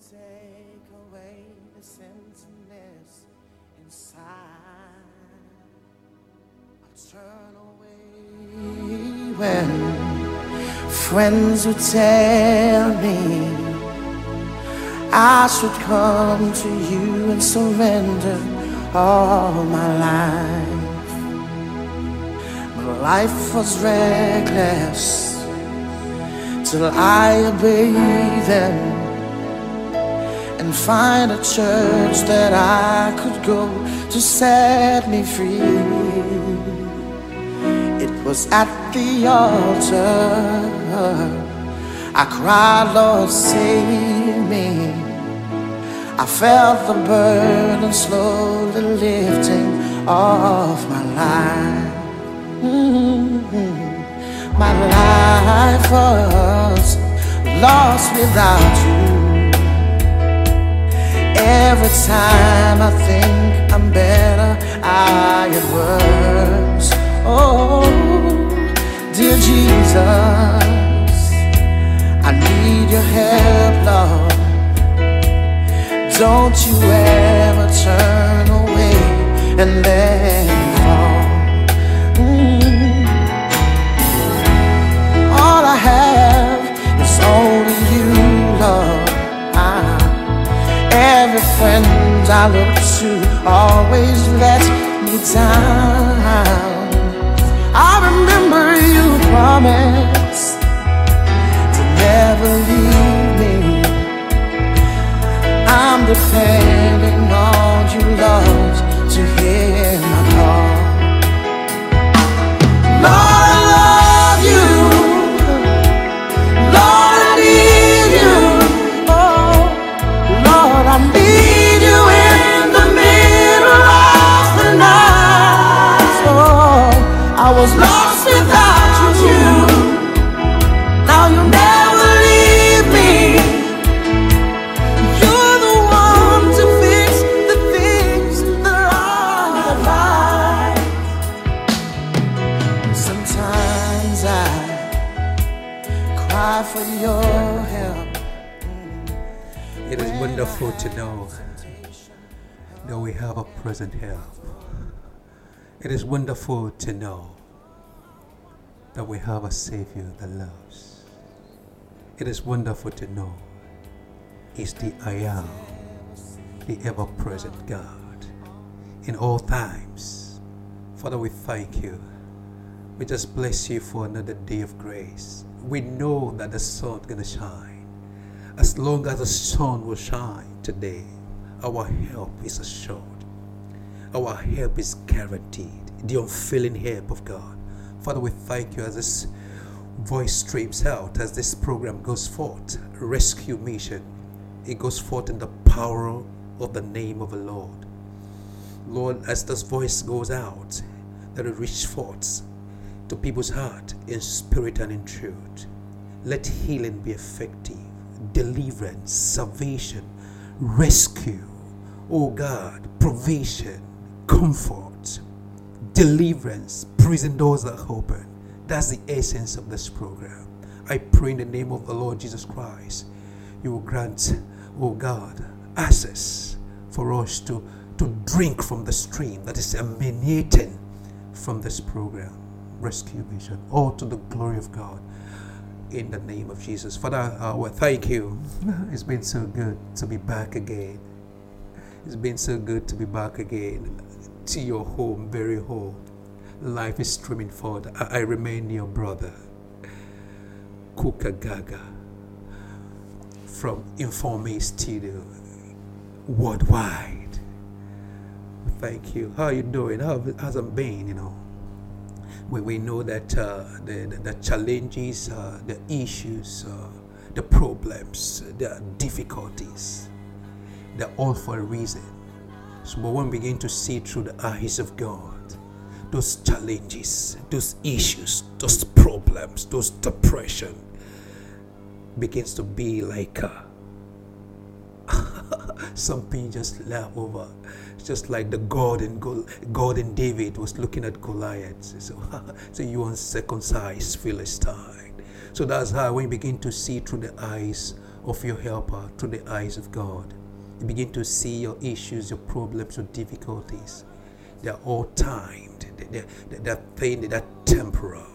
take away the emptiness inside. I'll turn away when friends would tell me I should come to you and surrender all my life. My life was reckless till I obeyed them find a church that I could go to set me free. It was at the altar I cried, Lord, save me. I felt the burden slowly lifting off my life. Mhm. My life was lost without you. Every time I think I'm better, I get worse. Oh, dear Jesus, I need your help, Lord. Don't you ever turn away and let me fall. Mm. All I have is only you, Every friend I look to always let me down. It is wonderful to know that we have a Savior that loves. It is wonderful to know He's the I am, the ever present God in all times. Father, we thank you. We just bless you for another day of grace. We know that the sun's gonna shine. As long as the sun will shine today, our help is assured. Our help is guaranteed. The unfailing help of God. Father, we thank you as this voice streams out, as this program goes forth. Rescue mission. It goes forth in the power of the name of the Lord. Lord, as this voice goes out, that it reach forth to people's heart in spirit and in truth. Let healing be effective, deliverance, salvation, rescue, oh God, provision, comfort, deliverance, prison doors are open. That's the essence of this program. I pray in the name of the Lord Jesus Christ, you will grant, oh God, access for us to, to drink from the stream that is emanating from this program, Rescue Mission, all to the glory of God. In the name of Jesus. Father, uh, well, thank you. It's been so good to be back again. It's been so good to be back again to your home, very home. Life is streaming forward. I, I remain your brother, Kukagaga from Informe Studio, worldwide. Thank you. How are you doing? How has it been? You know, we, we know that uh, the, the the challenges, uh, the issues, uh, the problems, the difficulties, they're all for a reason. So, but when we begin to see through the eyes of God, those challenges, those issues, those problems, those depression begins to be like uh, something just left over. Just like the God in Gol- God in David was looking at Goliath. So, so you uncircumcised Philistine. So that's how when we begin to see through the eyes of your helper through the eyes of God. You begin to see your issues, your problems, your difficulties. They're all timed. They're, they're, they're are temporal.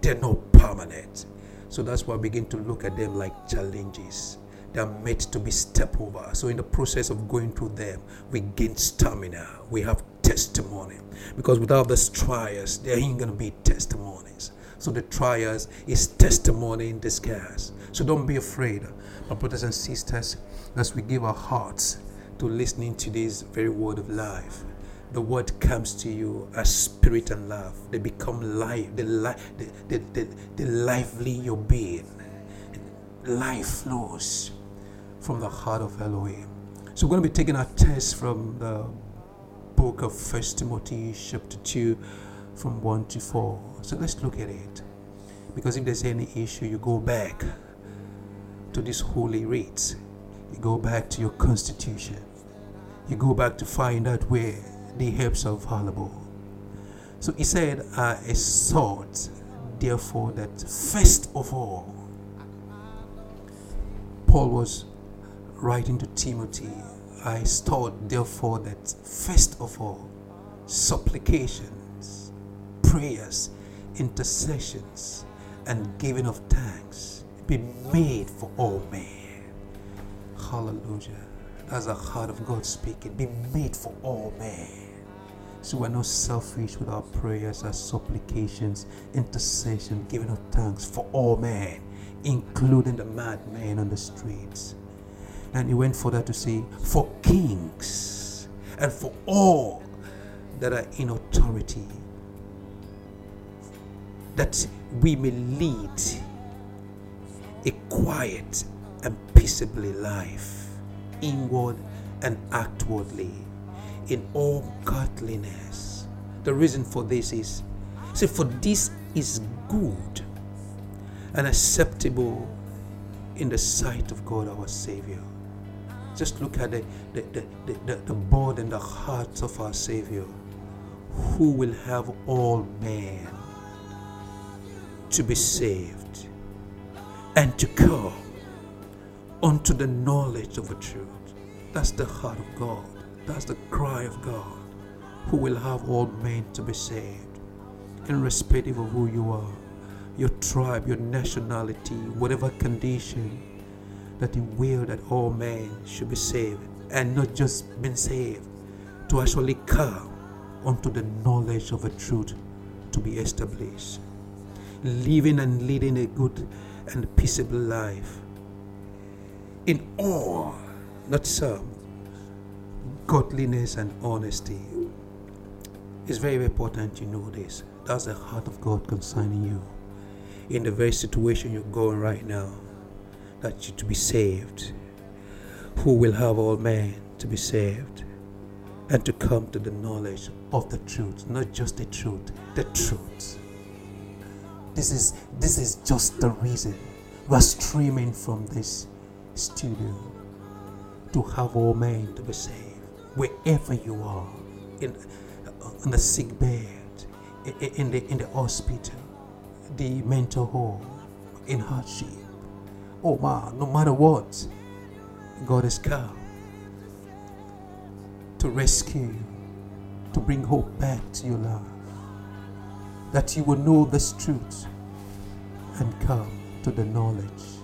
They're not permanent. So that's why I begin to look at them like challenges. They are meant to be step over. So in the process of going through them, we gain stamina. We have testimony. Because without the trials, there ain't gonna be testimonies. So the trials is testimony in disguise. So don't be afraid, my brothers and sisters, as we give our hearts to listening to this very word of life. The word comes to you as spirit and love. They become life. The, li- the, the, the, lively your being. Life flows from the heart of Elohim. So we're going to be taking our test from the book of First Timothy chapter 2 from 1 to 4. So let's look at it. Because if there's any issue, you go back to this holy rite. You go back to your constitution. You go back to find out where the herbs are available. So he said, I exhort, therefore, that first of all, Paul was writing to Timothy, I exhort, therefore, that first of all, supplications, prayers, intercessions, and giving of thanks be made for all men. Hallelujah. That's the heart of God speaking. Be made for all men. So we're not selfish with our prayers, our supplications, intercession, giving of thanks for all men, including the madmen on the streets. And he went further to say, for kings and for all that are in authority, that we may lead a quiet and peaceably life, inward and outwardly, in all godliness. The reason for this is, see, for this is good and acceptable in the sight of God our Savior. Just look at the, the, the, the, the, board and the hearts of our Savior, who will have all men to be saved and to come unto the knowledge of the truth. That's the heart of God. That's the cry of God, who will have all men to be saved, irrespective of who you are, your tribe, your nationality, whatever condition, that He will that all men should be saved, and not just been saved, to actually come unto the knowledge of the truth to be established, living and leading a good and peaceable life in all, not some, godliness and honesty. It's very, important you know this. That's the heart of God concerning you. In the very situation you're going right now, that you to be saved. Who will have all men to be saved and to come to the knowledge of the truth, not just the truth, the truth. This is this is just the reason we're streaming from this studio to have all men to be saved wherever you are in uh, on the sick bed in the in the hospital the mental home in hardship. Oh man no matter what god has come to rescue you to bring hope back to your life that you will know this truth and come to the knowledge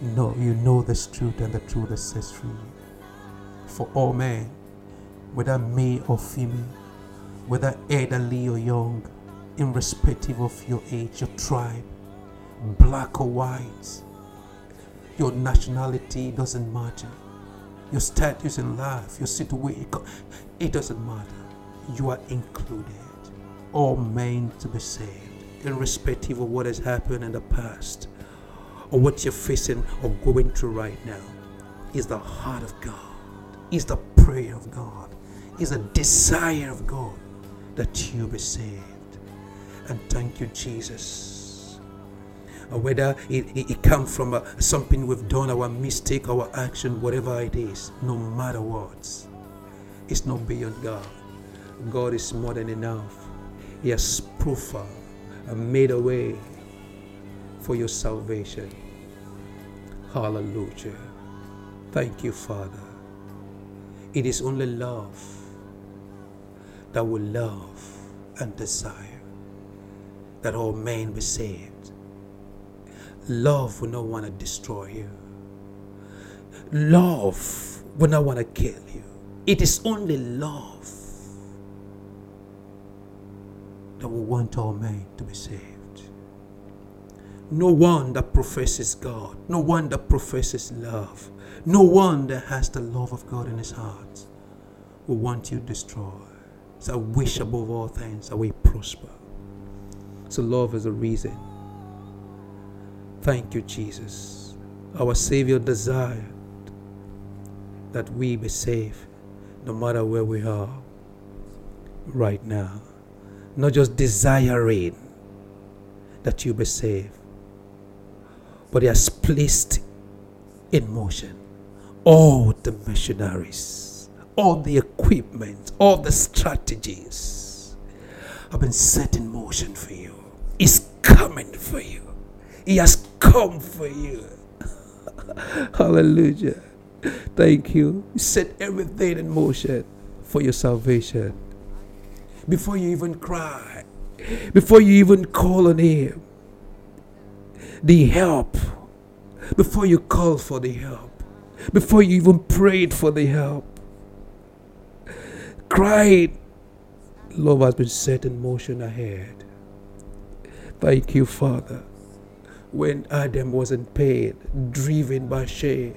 no, you know this truth and the truth that sets free. For all men, whether male or female, whether elderly or young, irrespective of your age, your tribe, black or white, your nationality doesn't matter. Your status in life, your situation, it doesn't matter. You are included. All men to be saved, irrespective of what has happened in the past or what you're facing or going through right now is the heart of God, is the prayer of God, is a desire of God that you be saved. And thank you, Jesus. Or whether it, it, it comes from uh, something we've done, our mistake, our action, whatever it is, no matter what, it's not beyond God. God is more than enough. He has proven and made a way for your salvation. Hallelujah. Thank you, Father. It is only love that will love and desire that all men be saved. Love will not want to destroy you. Love will not want to kill you. It is only love that will want all men to be saved. No one that professes God, no one that professes love, no one that has the love of God in his heart will want you destroyed. So I wish above all things that we prosper. So love is the reason. Thank you, Jesus. Our Savior desired that we be safe no matter where we are right now. Not just desiring that you be saved, but He has placed in motion all the missionaries, all the equipment, all the strategies have been set in motion for you. He's coming for you. He has come for you. Hallelujah. Thank you. He set everything in motion for your salvation. Before you even cry, before you even call on Him, the help, before you call for the help, before you even prayed for the help, cried, love has been set in motion ahead. Thank you, Father. When Adam was in pain, driven by shame,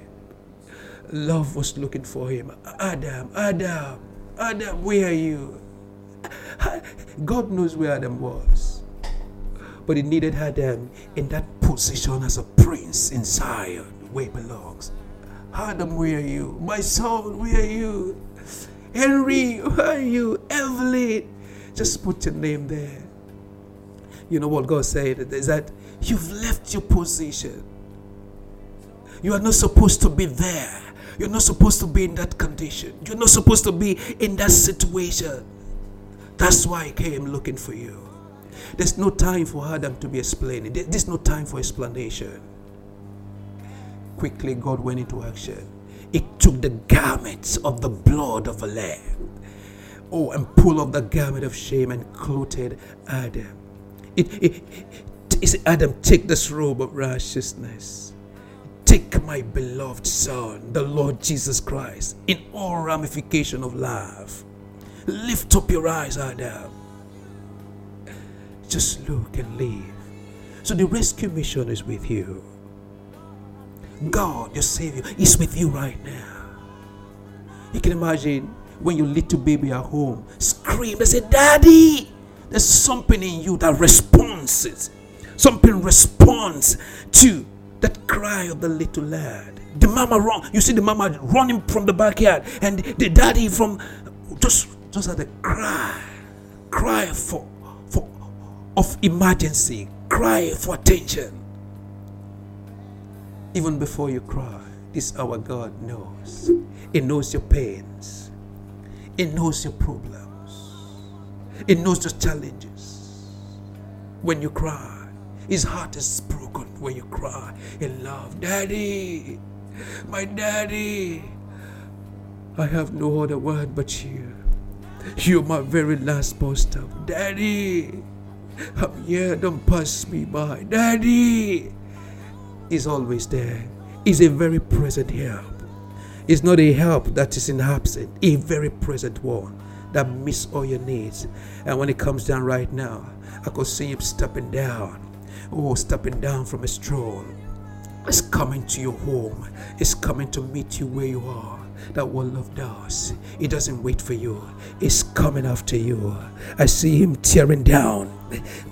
love was looking for him. Adam, Adam, Adam, where are you? God knows where Adam was. But he needed Adam in that position as a prince in Zion, where he belongs. Adam, where are you? My son, where are you? Henry, where are you? Evelyn. Just put your name there. You know what God said is that you've left your position. You are not supposed to be there. You're not supposed to be in that condition. You're not supposed to be in that situation. That's why I came looking for you. There's no time for Adam to be explaining. There's no time for explanation. Quickly, God went into action. He took the garments of the blood of a lamb. Oh, and pulled off the garment of shame and clothed Adam. It, it, it Adam, take this robe of righteousness. Take my beloved Son, the Lord Jesus Christ, in all ramification of life. Lift up your eyes, Adam. Just look and live. So the rescue mission is with you. God, your Savior, is with you right now. You can imagine when your little baby at home scream and say, Daddy, there's something in you that responds. Something responds to that cry of the little lad. The mama run. You see the mama running from the backyard, and the daddy from just just at the cry, cry for for of emergency, cry for attention. Even before you cry, this our God knows. He knows your pains. He knows your problems. He knows your challenges. When you cry, his heart is broken when you cry in love. Daddy, my daddy, I have no other word but you. You're my very last bus stop. Daddy, I'm here, don't pass me by. Daddy is always there. He's a very present help. It's not a help that is in absent, a very present one that meets all your needs. And when it comes down right now, I could see him stepping down. Oh, stepping down from his throne. It's coming to your home. It's coming to meet you where you are. That what love does. It doesn't wait for you. It's coming after you. I see him tearing down.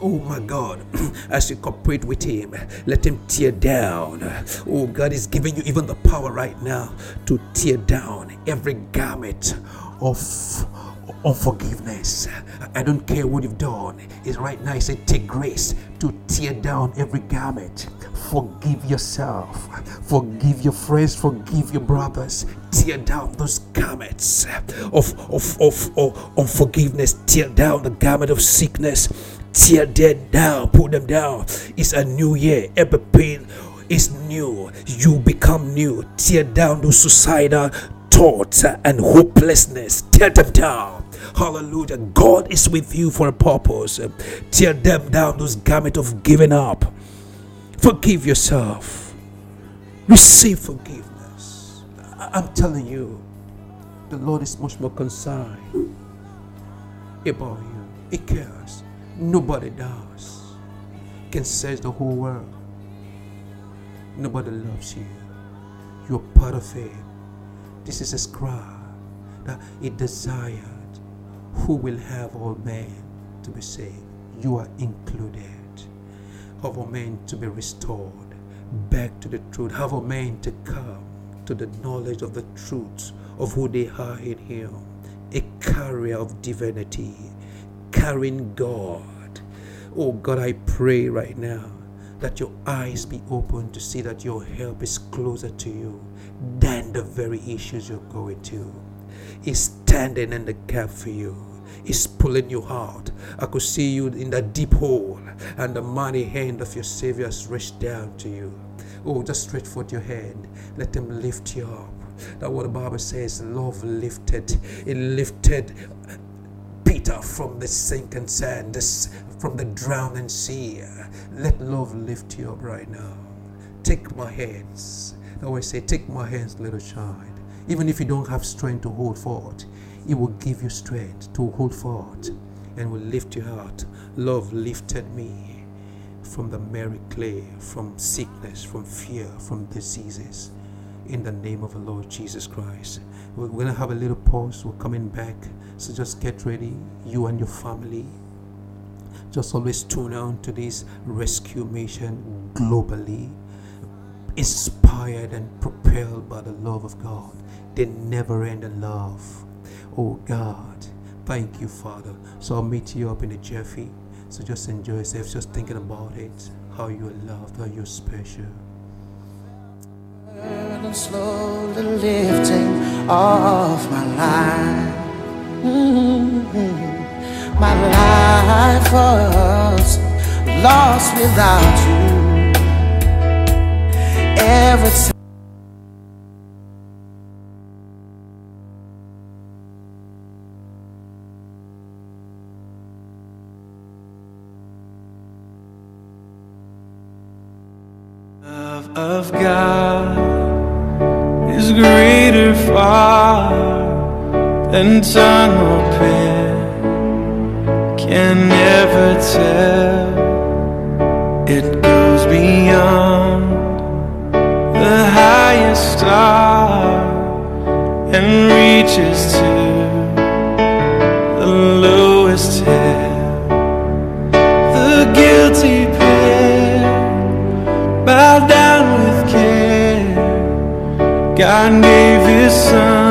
Oh my God. As you cooperate with him, let him tear down. Oh, God is giving you even the power right now to tear down every garment of unforgiveness. I don't care what you've done. It's right now. He said, take grace to tear down every garment. Forgive yourself. Forgive your friends. Forgive your brothers. Tear down those garments of, of, of, of unforgiveness. Tear down the garment of sickness. tear them down, pull them down. It's a new year. Every pain is new. You become new. Tear down those suicidal thoughts and hopelessness. Tear them down. Hallelujah. God is with you for a purpose. Tear them down, those garments of giving up. Forgive yourself. Receive forgiveness. I'm telling you, the Lord is much more concerned about you. He cares. Nobody does. Can search the whole world. Nobody loves you. You're part of it. This is a scribe that it desired who will have all men to be saved. You are included. Have all men to be restored back to the truth. Have all men to come to the knowledge of the truth of who they are in Him. A carrier of divinity, carrying God. Oh God, I pray right now that your eyes be open to see that your help is closer to you than the very issues you're going to. He's standing in the gap for you. He's pulling you out. I could see you in that deep hole, and the mighty hand of your Savior has reached down to you. Oh, just stretch forth your hand. Let him lift you up. That's what the Bible says. Love lifted. It lifted Peter from the sinking sand, this, from the drowning sea. Let love lift you up right now. Take my hands. I always say, Take my hands, little child. Even if you don't have strength to hold forth, it will give you strength to hold forth and will lift you out. Love lifted me from the miry clay, from sickness, from fear, from diseases. In the name of the Lord Jesus Christ. We're going to have a little pause. We're coming back. So just get ready, you and your family. Just always tune on to this rescue mission globally, inspired and propelled by the love of God. The never ending love. Oh God, thank you, Father. So I'll meet you up in the Jeffy. So just enjoy yourself, just thinking about it, how you're loved, how you're special. burden slowly lifting off my life. Mhm. My life was lost without you. Every time. Or pen can never tell. It goes beyond the highest star and reaches to the lowest hell. The guilty pair bow down with care. God gave His Son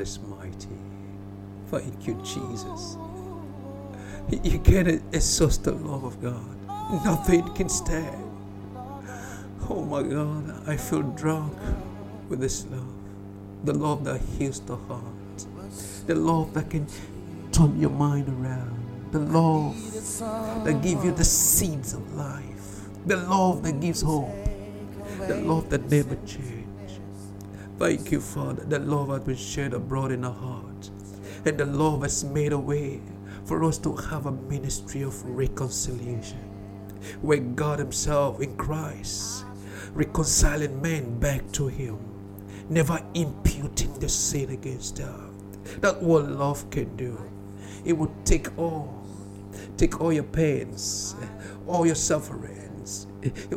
God is mighty. Thank you, Jesus. You can't exhaust the love of God. Nothing can stand. Oh my God, I feel drunk with this love. The love that heals the heart. The love that can turn your mind around. The love that gives you the seeds of life. The love that gives hope. The love that never changes. Thank you, Father. The love has been shed abroad in our hearts. And the love has made a way for us to have a ministry of reconciliation. Where God Himself in Christ reconciling men back to Him, never imputing the sin against them. That's what love can do. It will take all, take all your pains, all your sufferings.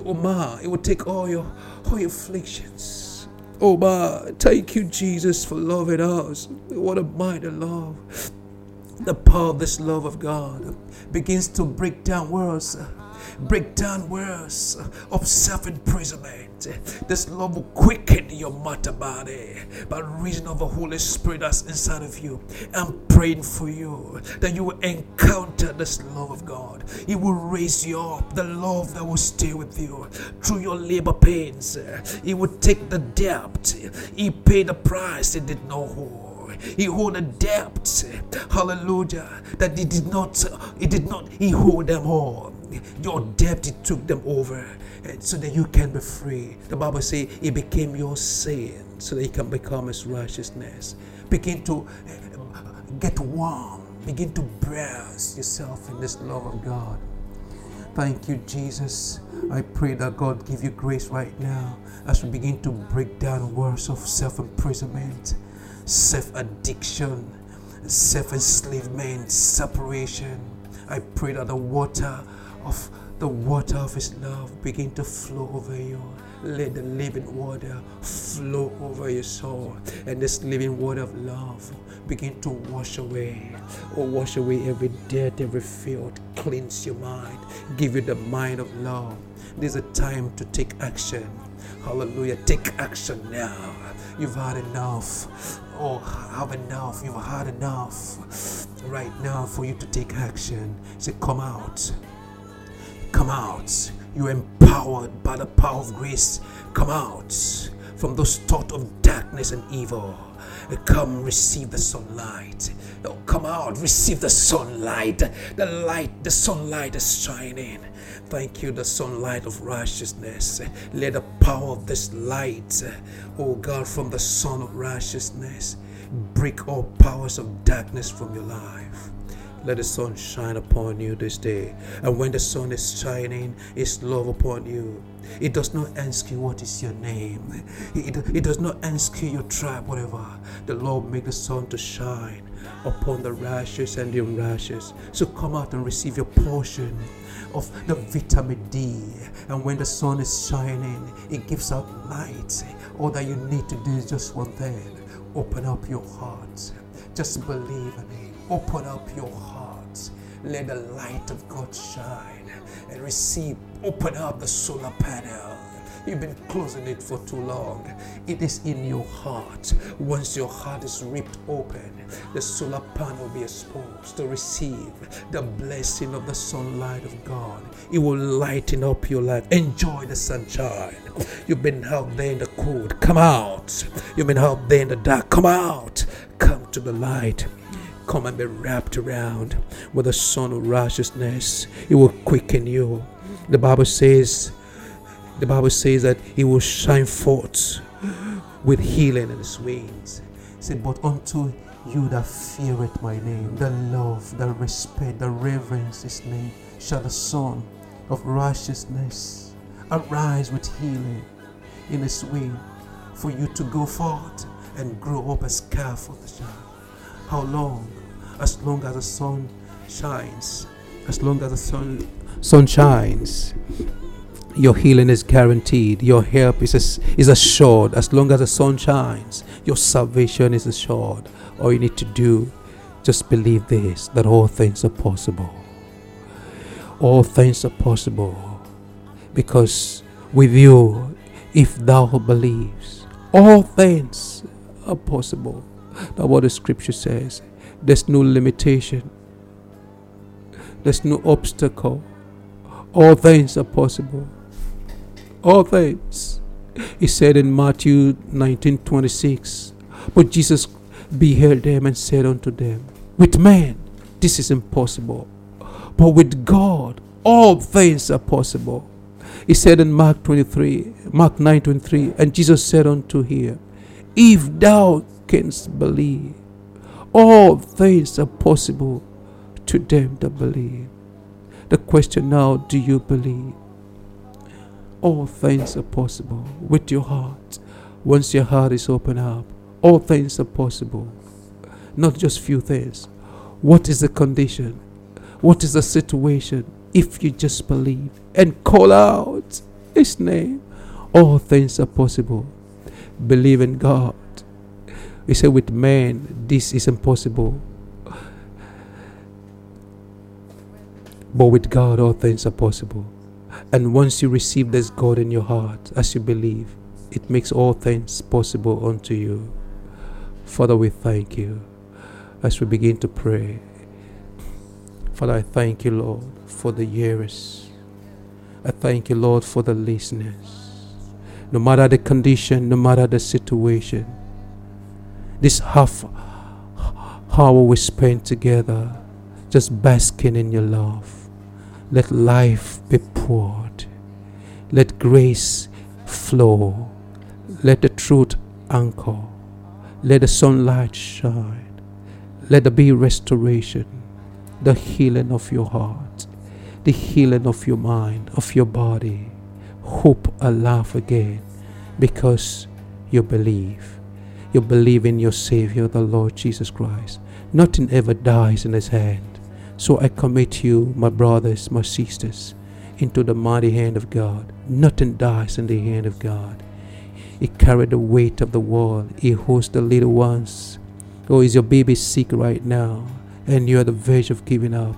Oh my, it will take all your all your afflictions. Oh my, thank you, Jesus, for loving us. What a mighty love. The power of this love of God begins to break down words break down words of self imprisonment. This love will quicken your matter body by reason of the Holy Spirit that's inside of you. I'm praying for you that you will encounter this love of God. He will raise you up, the love that will stay with you through your labor pains. He will take the debt, He paid the price He did not hold. He hold a debt, hallelujah, that he did not, he did not, he hold them all your debt, He took them over so that you can be free. The Bible says He became your sin so that He can become His righteousness. Begin to uh, get warm, begin to browse yourself in this love of God. Thank you, Jesus. I pray that God give you grace right now as we begin to break down words of self imprisonment, self addiction, self enslavement, separation. I pray that the water of the water of His love begin to flow over you. Let the living water flow over your soul. And this living water of love begin to wash away. Or oh, wash away every dirt, every filth. Cleanse your mind. Give you the mind of love. There's a time to take action. Hallelujah. Take action now. You've had enough. Oh, have enough. You've had enough. Right now for you to take action. Say, come out. Come out. You're empowered by the power of grace. Come out from those thoughts of darkness and evil. Come receive the sunlight. Oh, come out, receive the sunlight. The light, the sunlight is shining. Thank you, the sunlight of righteousness. Let the power of this light, oh God, from the sun of righteousness, break all powers of darkness from your life. Let the sun shine upon you this day. And when the sun is shining, its love upon you. It does not ask you what is your name. It, it does not ask you your tribe, whatever. The Lord make the sun to shine upon the righteous and the unrighteous. So come out and receive your portion of the vitamin D. And when the sun is shining, it gives out light. All that you need to do is just one thing open up your heart. Just believe in it. Open up your heart. Let the light of God shine and receive. Open up the solar panel. You've been closing it for too long. It is in your heart. Once your heart is ripped open, the solar panel will be exposed to receive the blessing of the sunlight of God. It will lighten up your life. Enjoy the sunshine. You've been held there in the cold. Come out. You've been held there in the dark. Come out. Come to the light. Come and be wrapped around with the sun of righteousness. It will quicken you. The Bible says, the Bible says that it will shine forth with healing in its wings. Said, But unto you that feareth my name, the love, the respect, the reverence his name, shall the sun of righteousness arise with healing in its wing for you to go forth and grow up as of the child. How long? As long as the sun shines. As long as the sun sun shines. Your healing is guaranteed. Your help is, is assured. As long as the sun shines, your salvation is assured. All you need to do, just believe this that all things are possible. All things are possible. Because with you, if thou believes, all things are possible. That's what the scripture says. There's no limitation, there's no obstacle. All things are possible. All things. He said in Matthew 19 26. But Jesus beheld them and said unto them, With man, this is impossible. But with God, all things are possible. He said in Mark 23, Mark 9 23, and Jesus said unto him, If thou canst believe, all things are possible to them that believe. The question now do you believe? All things are possible with your heart. Once your heart is open up, all things are possible. Not just few things. What is the condition? What is the situation? If you just believe and call out His name, all things are possible. Believe in God. He said, with man, this is impossible. But with God, all things are possible. And once you receive this God in your heart, as you believe, it makes all things possible unto you. Father, we thank you as we begin to pray. Father, I thank you, Lord, for the hearers. I thank you, Lord, for the listeners. No matter the condition, no matter the situation, this half hour we spend together, just basking in your love. Let life be poured. Let grace flow. Let the truth anchor. Let the sunlight shine. Let there be restoration, the healing of your heart, the healing of your mind, of your body. Hope and laugh again because you believe. You believe in your Savior, the Lord Jesus Christ. Nothing ever dies in His hand. So I commit you, my brothers, my sisters, into the mighty hand of God. Nothing dies in the hand of God. He carried the weight of the world. He holds the little ones. Oh, is your baby sick right now? And you're at the verge of giving up.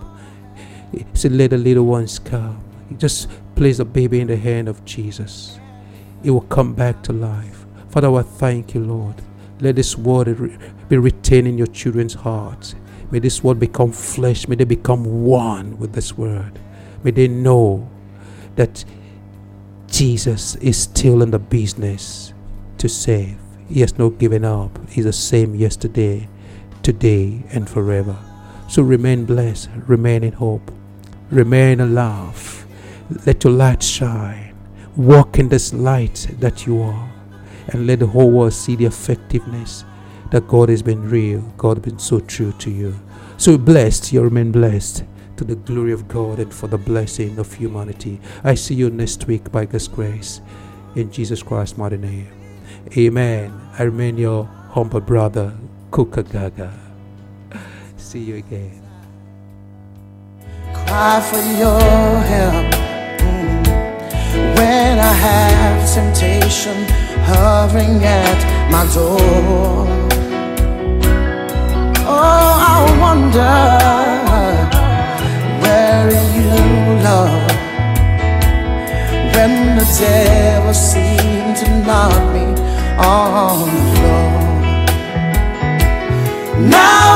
He said, Let the little ones come. He just place the baby in the hand of Jesus. It will come back to life. Father, I thank you, Lord. Let this word be retained in your children's hearts. May this word become flesh. May they become one with this word. May they know that Jesus is still in the business to save. He has not given up. He's the same yesterday, today, and forever. So remain blessed, remain in hope, remain alive. Let your light shine. Walk in this light that you are, and let the whole world see the effectiveness that God has been real, God has been so true to you. So blessed, you remain blessed to the glory of God and for the blessing of humanity. I see you next week by God's grace. In Jesus Christ's mighty name. Amen. I remain your humble brother, Kuka Gaga. See you again. cry for your help Mm. when I have temptation hovering at my door. Oh, I wonder where you, Lord, when the devil seemed to knock me on the floor. Now